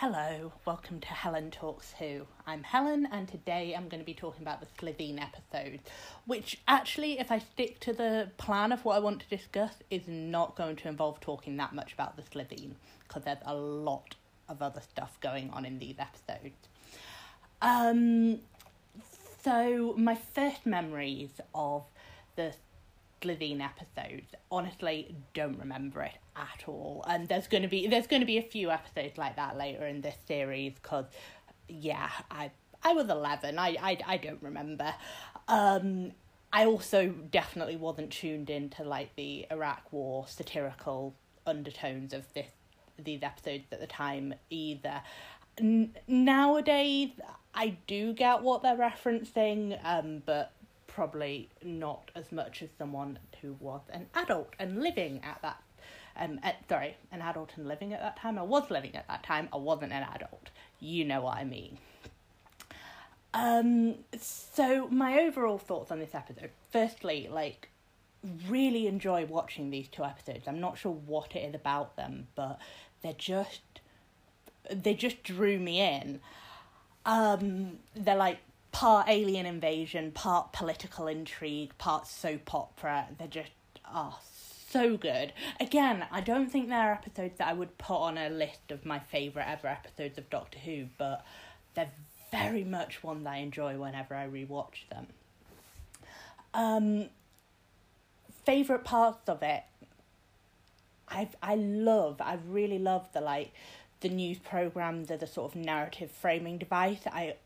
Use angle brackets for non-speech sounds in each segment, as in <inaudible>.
Hello, welcome to Helen Talks Who. I'm Helen, and today I'm going to be talking about the Slitheen episode, which actually, if I stick to the plan of what I want to discuss, is not going to involve talking that much about the Slitheen, because there's a lot of other stuff going on in these episodes. Um, so, my first memories of the Slitheen episodes. Honestly, don't remember it at all. And there's going to be there's going to be a few episodes like that later in this series because yeah, I I was 11. I I I don't remember. Um I also definitely wasn't tuned into like the Iraq war satirical undertones of this these episodes at the time either. N- nowadays I do get what they're referencing um but probably not as much as someone who was an adult and living at that um at, sorry an adult and living at that time? I was living at that time. I wasn't an adult. You know what i mean. Um so my overall thoughts on this episode firstly like really enjoy watching these two episodes. I'm not sure what it is about them but they're just they just drew me in. Um they're like part alien invasion, part political intrigue, part soap opera. They're just oh so good. Again, I don't think they're episodes that I would put on a list of my favourite ever episodes of Doctor Who, but they're very much one that I enjoy whenever I rewatch them. Um favourite parts of it I I love I really love the like the news programs are the sort of narrative framing device. I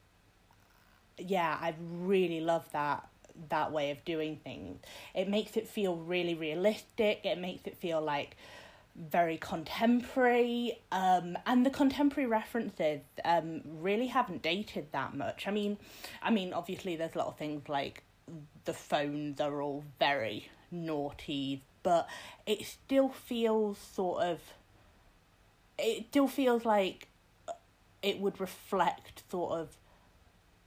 yeah, I really love that that way of doing things. It makes it feel really realistic. It makes it feel like very contemporary um and the contemporary references um really haven't dated that much i mean i mean obviously there's a lot of things like the phones are all very naughty but it still feels sort of it still feels like it would reflect sort of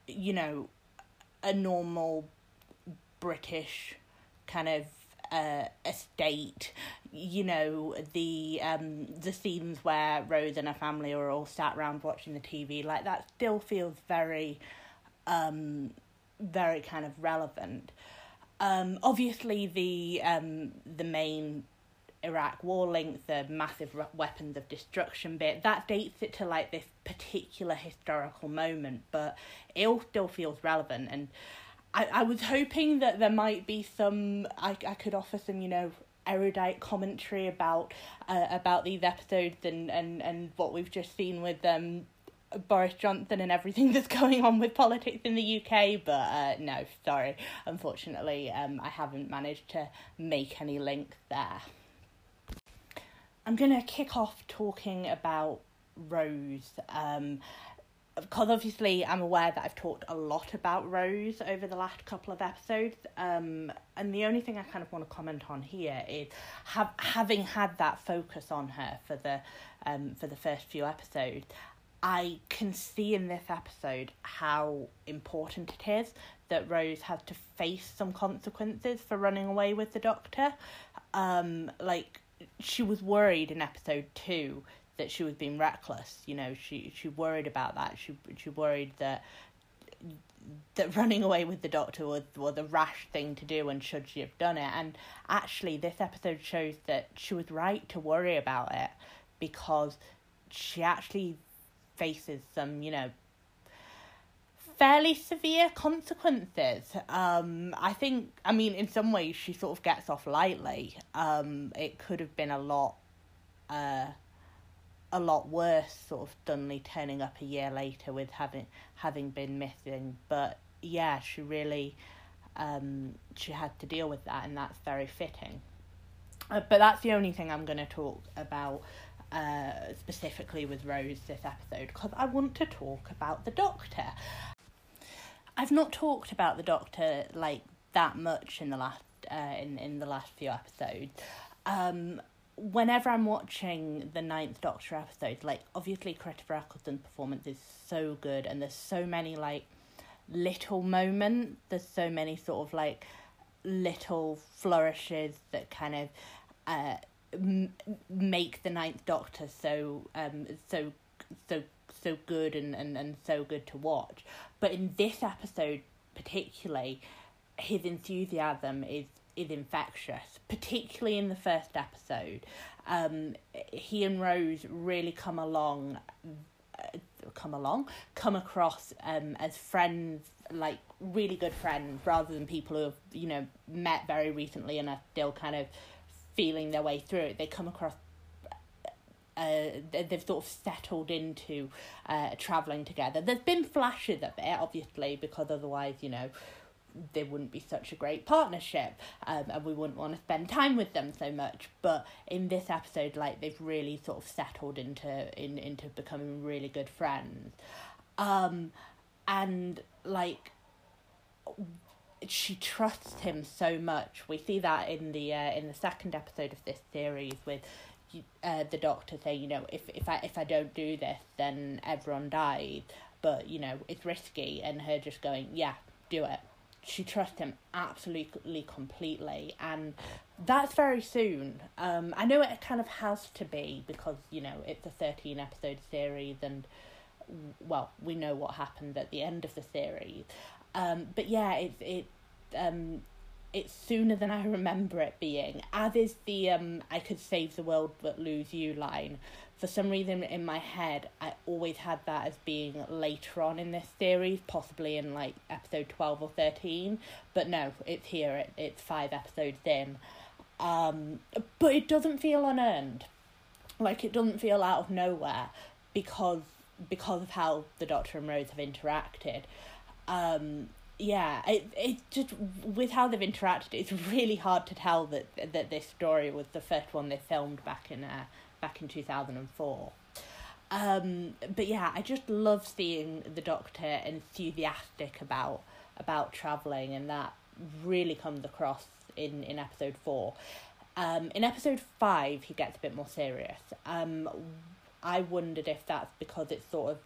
you know, a normal British kind of uh, estate. You know, the um the scenes where Rose and her family are all sat around watching the TV, like that still feels very um very kind of relevant. Um obviously the um the main Iraq war link, the massive weapons of destruction bit, that dates it to like this particular historical moment, but it all still feels relevant. And I, I was hoping that there might be some, I, I could offer some, you know, erudite commentary about uh, about these episodes and, and, and what we've just seen with um Boris Johnson and everything <laughs> that's going on with politics in the UK, but uh, no, sorry. Unfortunately, um, I haven't managed to make any link there. I'm going to kick off talking about Rose. Um, because obviously I'm aware that I've talked a lot about Rose over the last couple of episodes, um, and the only thing I kind of want to comment on here is have having had that focus on her for the um for the first few episodes. I can see in this episode how important it is that Rose has to face some consequences for running away with the Doctor. Um, like she was worried in episode two that she was being reckless. You know, she she worried about that. She she worried that that running away with the doctor was was a rash thing to do and should she have done it. And actually, this episode shows that she was right to worry about it because she actually faces some you know fairly severe consequences. Um, I think, I mean, in some ways, she sort of gets off lightly. Um, it could have been a lot, uh, a lot worse. Sort of Dunley turning up a year later with having having been missing. But yeah, she really, um, she had to deal with that, and that's very fitting. Uh, but that's the only thing I'm going to talk about uh, specifically with Rose this episode because I want to talk about the Doctor. I've not talked about the Doctor like that much in the last uh, in in the last few episodes. Um, whenever I'm watching the ninth Doctor episode, like obviously Christopher Eccleston's performance is so good, and there's so many like little moments. There's so many sort of like little flourishes that kind of uh, make the ninth Doctor so um so so so good and, and, and so good to watch. But in this episode particularly, his enthusiasm is is infectious, particularly in the first episode. Um, he and Rose really come along, uh, come along, come across um, as friends, like really good friends, rather than people who have you know met very recently and are still kind of feeling their way through it. They come across. Uh, they've sort of settled into uh, traveling together. There's been flashes of it, obviously, because otherwise, you know, there wouldn't be such a great partnership um, and we wouldn't want to spend time with them so much. But in this episode like they've really sort of settled into in into becoming really good friends. Um and like she trusts him so much. We see that in the uh, in the second episode of this series with uh, the doctor saying you know if if I if I don't do this then everyone dies. But you know it's risky and her just going yeah do it she trusts him absolutely completely and that's very soon. Um i know it kind of has to be because you know it's a 13 episode series and well we know what happened at the end of the series. Um but yeah it's it um it's sooner than i <laughs> remember it being. As is the um i could save the world but lose you line for some reason in my head, I always had that as being later on in this series, possibly in like episode 12 or 13. But no, it's here, it, it's five episodes in. Um, but it doesn't feel unearned. Like it doesn't feel out of nowhere because because of how the Doctor and Rose have interacted. Um, yeah, it it just with how they've interacted, it's really hard to tell that that this story was the first one they filmed back in uh, back in 2004. Um, but yeah, I just love seeing the Doctor enthusiastic about about traveling, and that really comes across in in episode four. Um, in episode five, he gets a bit more serious. Um, I wondered if that's because it's sort of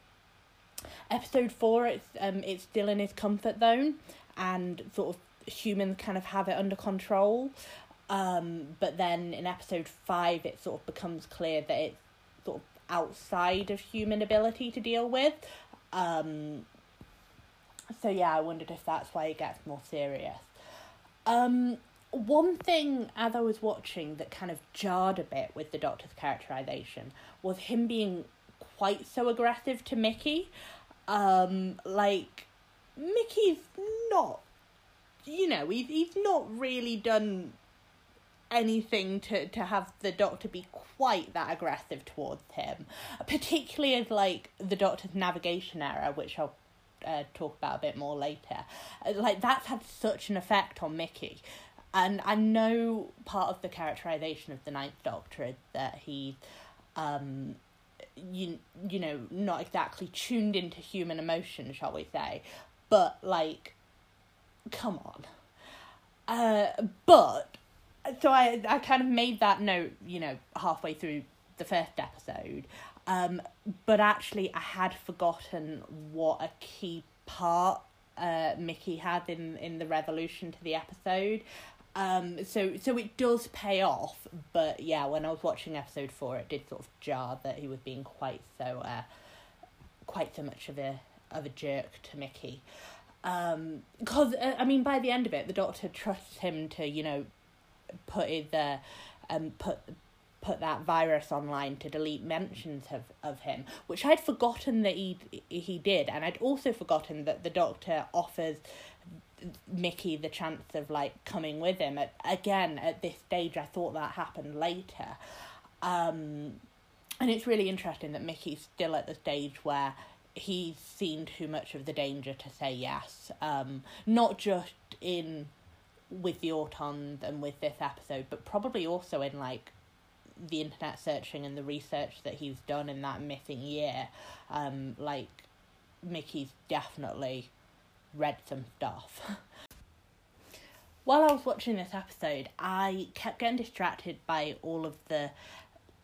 episode four. It's um, it's still in his comfort zone, and sort of humans kind of have it under control. Um, but then in episode five, it sort of becomes clear that it's sort of outside of human ability to deal with. Um, so yeah, I wondered if that's why it gets more serious. Um, one thing as I was watching that kind of jarred a bit with the Doctor's characterization was him being quite so aggressive to Mickey. Um, like Mickey's not, you know, he's he's not really done anything to, to have the doctor be quite that aggressive towards him, particularly as like the doctor's navigation error, which I'll uh, talk about a bit more later. Uh, like that's had such an effect on Mickey. And I know part of the characterization of the Ninth Doctor is that he, um, you you know, not exactly tuned into human emotion, shall we say, but like, come on. Uh, but so I I kind of made that note, you know, halfway through the first episode. Um, but actually, I had forgotten what a key part uh, Mickey had in in the revolution to the episode. Um, so so it does pay off, but yeah, when I was watching episode four, it did sort of jar that he was being quite so uh, quite so much of a of a jerk to Mickey. Um, because uh, I mean, by the end of it, the Doctor trusts him to you know put the um put put that virus online to delete mentions of, of him, which I'd forgotten that he he did, and I'd also forgotten that the doctor offers Mickey the chance of like coming with him. At, again, at this stage, I thought that happened later, um, and it's really interesting that Mickey's still at the stage where he's seen too much of the danger to say yes. Um, not just in with the Autons and with this episode, but probably also in like the internet searching and the research that he's done in that missing year. Um, like Mickey's definitely read some stuff. <laughs> While I was watching this episode, I kept getting distracted by all of the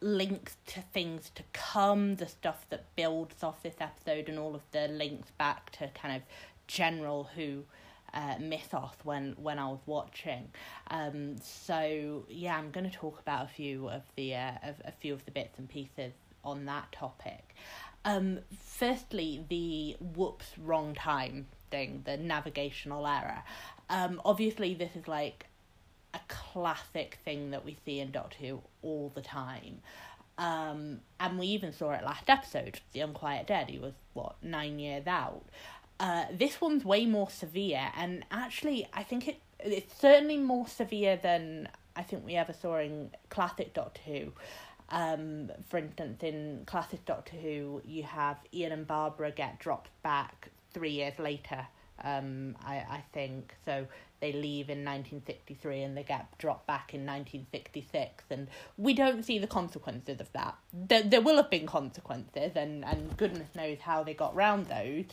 links to things to come, the stuff that builds off this episode, and all of the links back to kind of general who uh, mythos when when I was watching. Um, so yeah, I'm going to talk about a few of the uh, of a few of the bits and pieces on that topic. Um, firstly, the whoops wrong time thing, the navigational error. Um, obviously, this is like a classic thing that we see in Doctor Who all the time. Um, and we even saw it last episode, The Unquiet Dead. He was, what, nine years out. Uh, this one's way more severe, and actually, I think it it's certainly more severe than I think we ever saw in classic Doctor Who. Um, for instance, in classic Doctor Who, you have Ian and Barbara get dropped back three years later. Um, I I think so. They leave in nineteen sixty three and they get dropped back in nineteen sixty six, and we don't see the consequences of that. There there will have been consequences, and and goodness knows how they got round those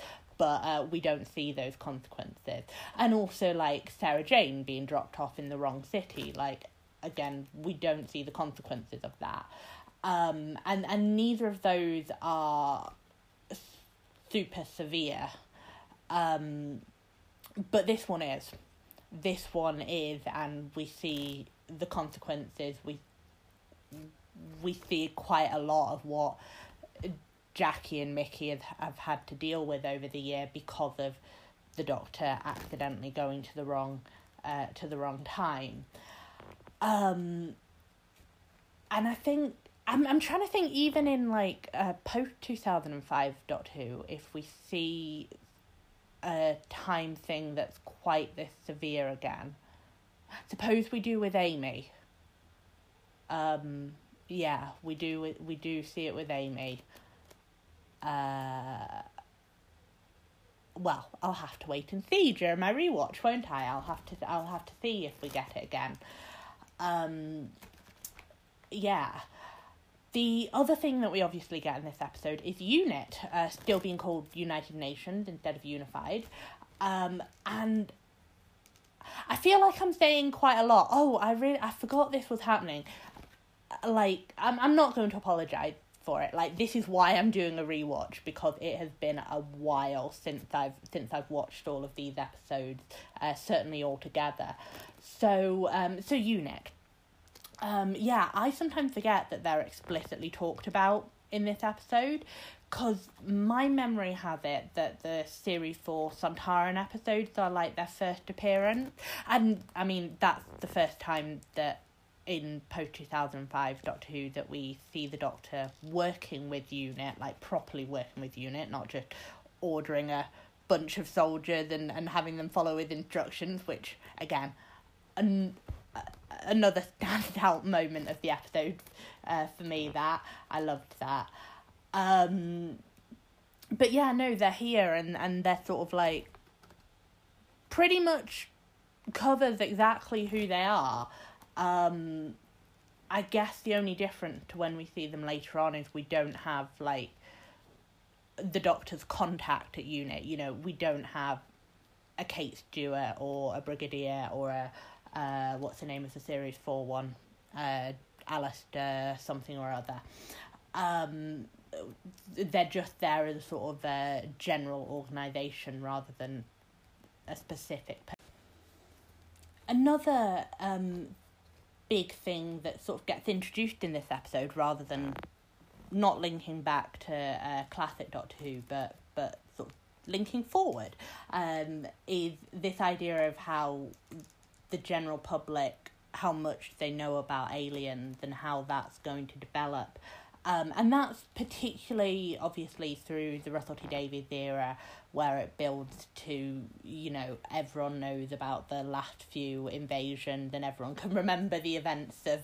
but uh, we don't see those consequences. And also, like Sarah Jane being dropped off in the wrong city, like again, we don't see the consequences of that. Um, and and neither of those are super severe. Um, but this one is. This one is, and we see the consequences. We we see quite a lot of what Jackie and Mickey have, have had to deal with over the year because of the Doctor accidentally going to the wrong uh, to the wrong time. Um, and I think I'm I'm trying to think even in like uh, post two thousand and five Doctor Who if we see a time thing that's quite this severe again. Suppose we do with Amy. Um, yeah, we do we do see it with Amy uh, well, I'll have to wait and see during my rewatch, won't I? I'll have to I'll have to see if we get it again. Um, yeah. The other thing that we obviously get in this episode is UNIT, uh, still being called United Nations instead of Unified. Um, and I feel like I'm saying quite a lot. Oh, I really I forgot this was happening. Like I'm I'm not going to apologize for it. Like this is why I'm doing a rewatch because it has been a while since I've since I've watched all of these episodes, uh, certainly all together. So um so UNIT. Um yeah, I sometimes forget that they're explicitly talked about in this episode because my memory has it that the series four Sontaran episodes are like their first appearance, and I mean that's the first time that in post 2005 Doctor Who that we see the Doctor working with UNIT, like properly working with UNIT, not just ordering a bunch of soldiers and, and having them follow his instructions, which, again, an, uh, another <laughs> standout moment of the episode uh, for me, that. I loved that. Um, but yeah, no, they're here and, and they're sort of like pretty much covers exactly who they are. Um, I guess the only difference to when we see them later on is we don't have like the doctor's contact at unit. You know, we don't have a Kate Stewart or a Brigadier or a uh, what's the name of the series four one, uh, Alistair something or other. Um, they're just there as a sort of a general organisation rather than a specific. Another um, big thing that sort of gets introduced in this episode rather than not linking back to uh, classic Doctor Who, but but sort of linking forward, um, is this idea of how the general public, how much they know about aliens and how that's going to develop. Um, and that's particularly obviously through the Russell T Davies era, where it builds to, you know, everyone knows about the last few invasions and everyone can <laughs> remember the events of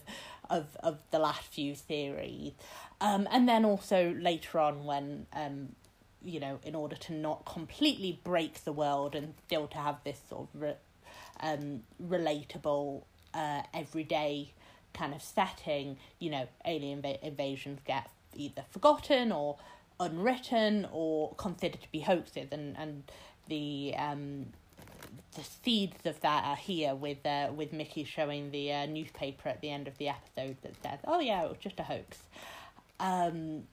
of, of the last few series. Um, and then also later on when um, you know, in order to not completely break the world and still to have this sort of re- um, relatable, uh, everyday kind of setting, you know, alien inv- invasions get either forgotten or unwritten or considered to be hoaxes, and and the um the seeds of that are here with uh, with Mickey showing the uh, newspaper at the end of the episode that says, "Oh yeah, it was just a hoax." Um,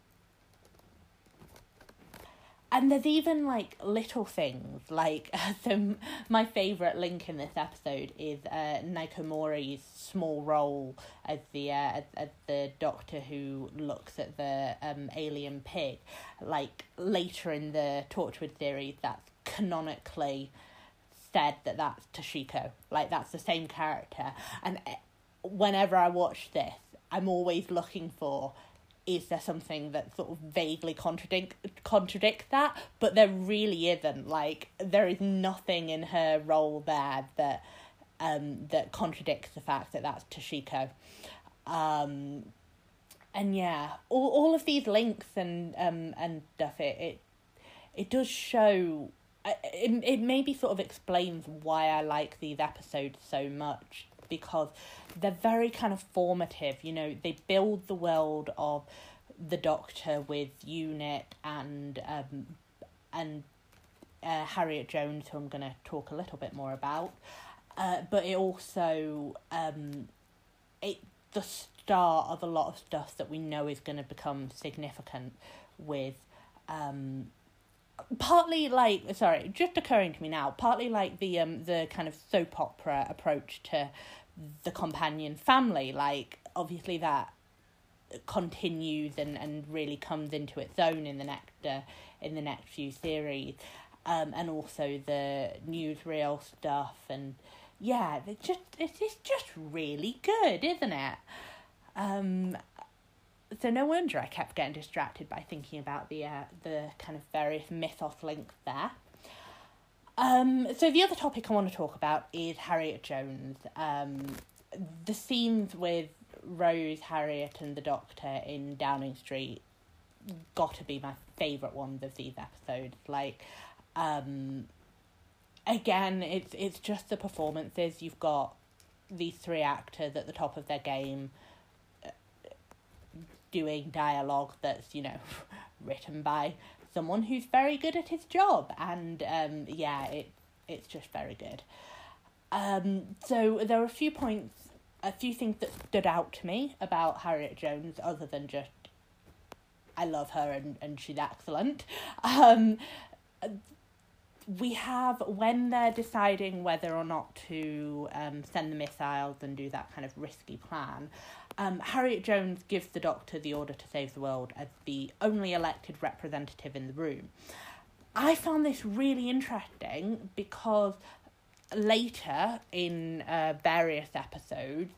and there's even like little things like <laughs> so my favorite link in this episode is uh Naoko Mori's small role as the uh, as, as the doctor who looks at the um alien pig. Like later in the Torchwood series that's canonically said that that's Toshiko. Like that's the same character. And eh, whenever I watch this I'm always looking for is there something that sort of vaguely contradict contradicts that? But there really isn't. Like there is nothing in her role there that um that contradicts the fact that that's Toshiko. Um and yeah all all of these links and um and stuff it it, it does show it, it maybe sort of explains why I like these episodes so much because they're very kind of formative. You know, they build the world of the Doctor with Unit and um, and uh, Harriet Jones, who I'm going to talk a little bit more about. Uh, but it also um, it the start of a lot of stuff that we know is going to become significant with um partly like sorry just occurring to me now partly like the um the kind of soap opera approach to the companion family like obviously that continues and, and really comes into its own in the next uh, in the next few series. Um and also the newsreel stuff and yeah it just it is just really good isn't it? Um so no wonder I kept getting distracted by thinking about the uh, the kind of various mythos link there. Um, so the other topic I want to talk about is Harriet Jones. Um, the scenes with Rose, Harriet, and the Doctor in Downing Street got to be my favourite ones of these episodes. Like, um, again, it's it's just the performances. You've got these three actors at the top of their game doing dialogue that's you know <laughs> written by someone who's very good at his job. And um yeah it it's just very good. Um so there are a few points a few things that stood out to me about Harriet Jones other than just I love her and, and she's excellent. Um we have when they're deciding whether or not to um, send the missiles and do that kind of risky plan um, Harriet Jones gives the Doctor the order to save the world as the only elected representative in the room. I found this really interesting because later in uh, various episodes,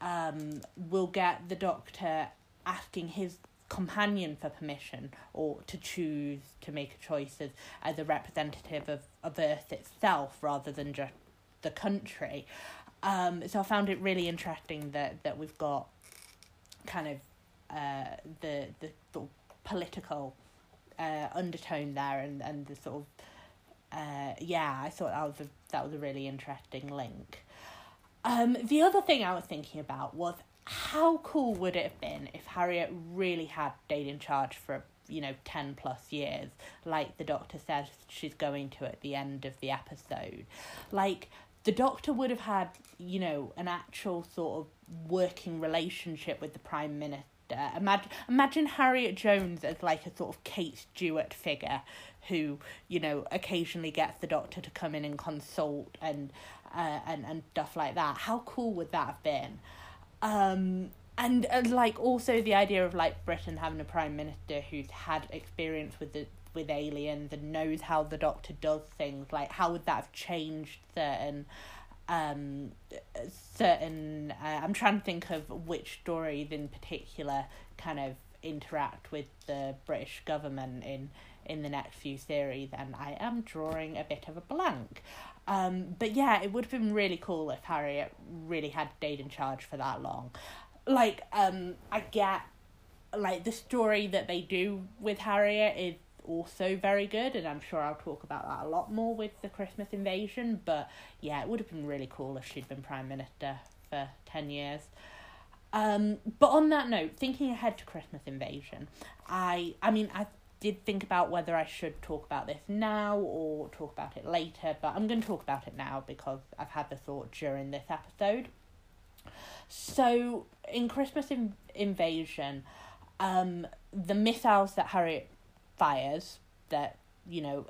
um, we'll get the Doctor asking his companion for permission or to choose to make a choice as, as a representative of, of Earth itself rather than just the country. Um, so I found it really interesting that, that we've got kind of uh, the the sort of political uh, undertone there and, and the sort of uh, yeah, I thought that was a that was a really interesting link. Um, the other thing I was thinking about was how cool would it have been if Harriet really had stayed in charge for you know 10 plus years like the doctor says she's going to at the end of the episode like the doctor would have had you know an actual sort of working relationship with the prime minister. Imagine imagine harriet jones as like a sort of kate stewart figure who you know occasionally gets the doctor to come in and consult and uh, and and stuff like that. How cool would that have been? Um and uh, like also the idea of like britain having a prime minister who's had experience with the with aliens and knows how the doctor does things. Like how would that have changed certain um certain uh, i'm trying to think of which stories in particular kind of interact with the british government in in the next few series and i am drawing a bit of a blank. Um but yeah it would have been really cool if harriet really had stayed in charge for that long. Like um i get like the story that they do with harriet is also very good, and I'm sure I'll talk about that a lot more with the Christmas invasion. But yeah, it would have been really cool if she'd been Prime Minister for 10 years. Um, but on that note, thinking ahead to Christmas invasion, I I mean I did think about whether I should talk about this now or talk about it later, but I'm going to talk about it now because I've had the thought during this episode. So in Christmas in- invasion, um, the missiles that Harriet fires that you know,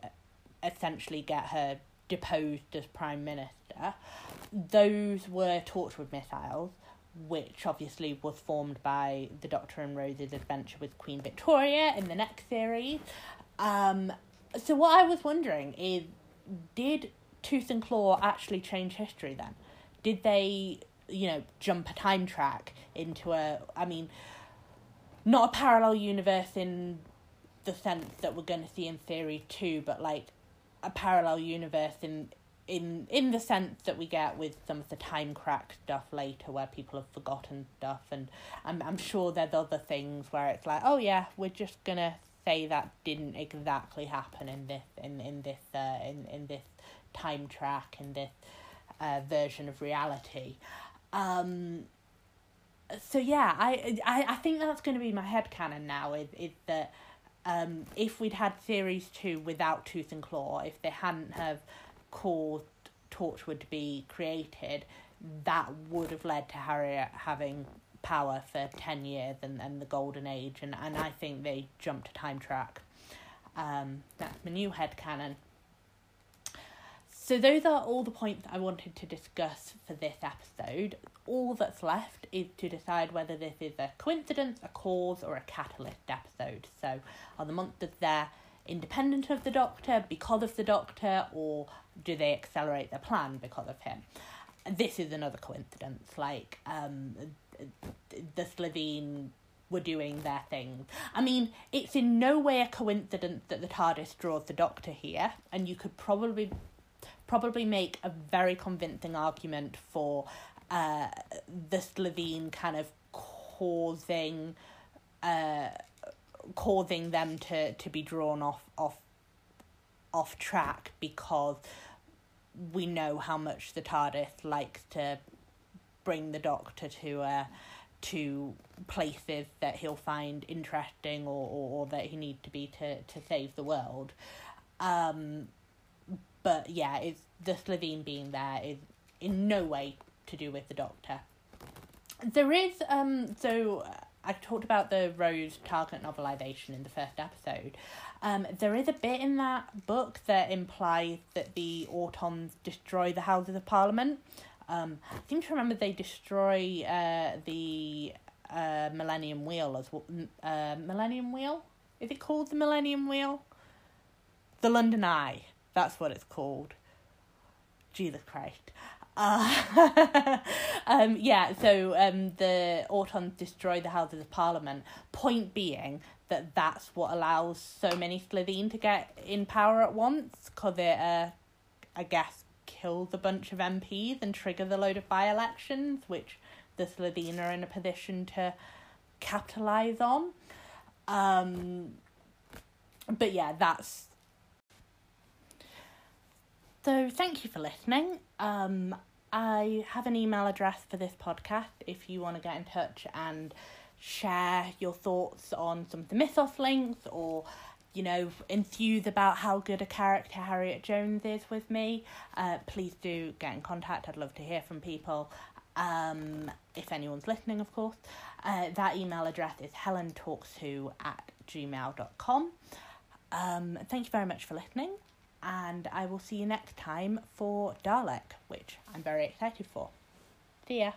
essentially get her deposed as prime minister. Those were Torchwood missiles, which obviously was formed by the Doctor and Rose's adventure with Queen Victoria in the next series. Um, so what I was wondering is, did Tooth and Claw actually change history then? Did they, you know, jump a time track into a? I mean, not a parallel universe in the sense that we're going to see in theory two, but like a parallel universe in in in the sense that we get with some of the time crack stuff later where people have forgotten stuff and I'm I'm sure there's other things where it's like, oh yeah, we're just gonna say that didn't exactly happen in this in, in this uh, in, in this time track in this uh, version of reality. Um so yeah, I I, I think that's gonna be my head canon now is is that um, if we'd had series two without Tooth and Claw, if they hadn't have caused Torchwood to be created, that would have led to Harriet having power for 10 years and, and the golden age and, and I think they jumped a time track. Um, that's my new head canon. So those are all the points I wanted to discuss for this episode. All that's left is to decide whether this is a coincidence, a cause, or a catalyst episode. So are the monsters there independent of the Doctor, because of the Doctor, or do they accelerate their plan because of him? This is another coincidence. Like um, the Slitheen were doing their thing. I mean, it's in no way a coincidence that the TARDIS draws the Doctor here, and you could probably probably make a very convincing argument for uh, the Slitheen kind of causing uh, causing them to, to be drawn off off off track because we know how much the TARDIS likes to bring the Doctor to uh, to places that he'll find interesting or, or, or that he needs to be to, to save the world. Um, but yeah, it's the Slitheen being there is in no way to do with the Doctor. There is um so I talked about the Rose Target novelization in the first episode. Um, there is a bit in that book that implies that the Autons destroy the Houses of Parliament. Um, I seem to remember they destroy uh, the uh, Millennium Wheel as well. Uh, Millennium Wheel? Is it called the Millennium Wheel? The London Eye. That's what it's called. Jesus Christ. Uh, <laughs> um, yeah, so um, the Autons destroy the Houses of Parliament. Point being that that's what allows so many Slitheen to get in power at once, because it, uh, I guess, kills a bunch of MPs and triggers a load of by elections, which the Slitheen are in a position to capitalise on. Um, but yeah, that's so thank you for listening. Um, I have an email address for this podcast if you want to get in touch and share your thoughts on some of the mythos links or you know enthuse about how good a character Harriet Jones is with me. Uh, please do get in contact. I'd love to hear from people. Um, if anyone's listening, of course. Uh, that email address is helentalks2 at gmail.com. Um, thank you very much for listening and I will see you next time for Dalek, which I'm very excited for. See ya.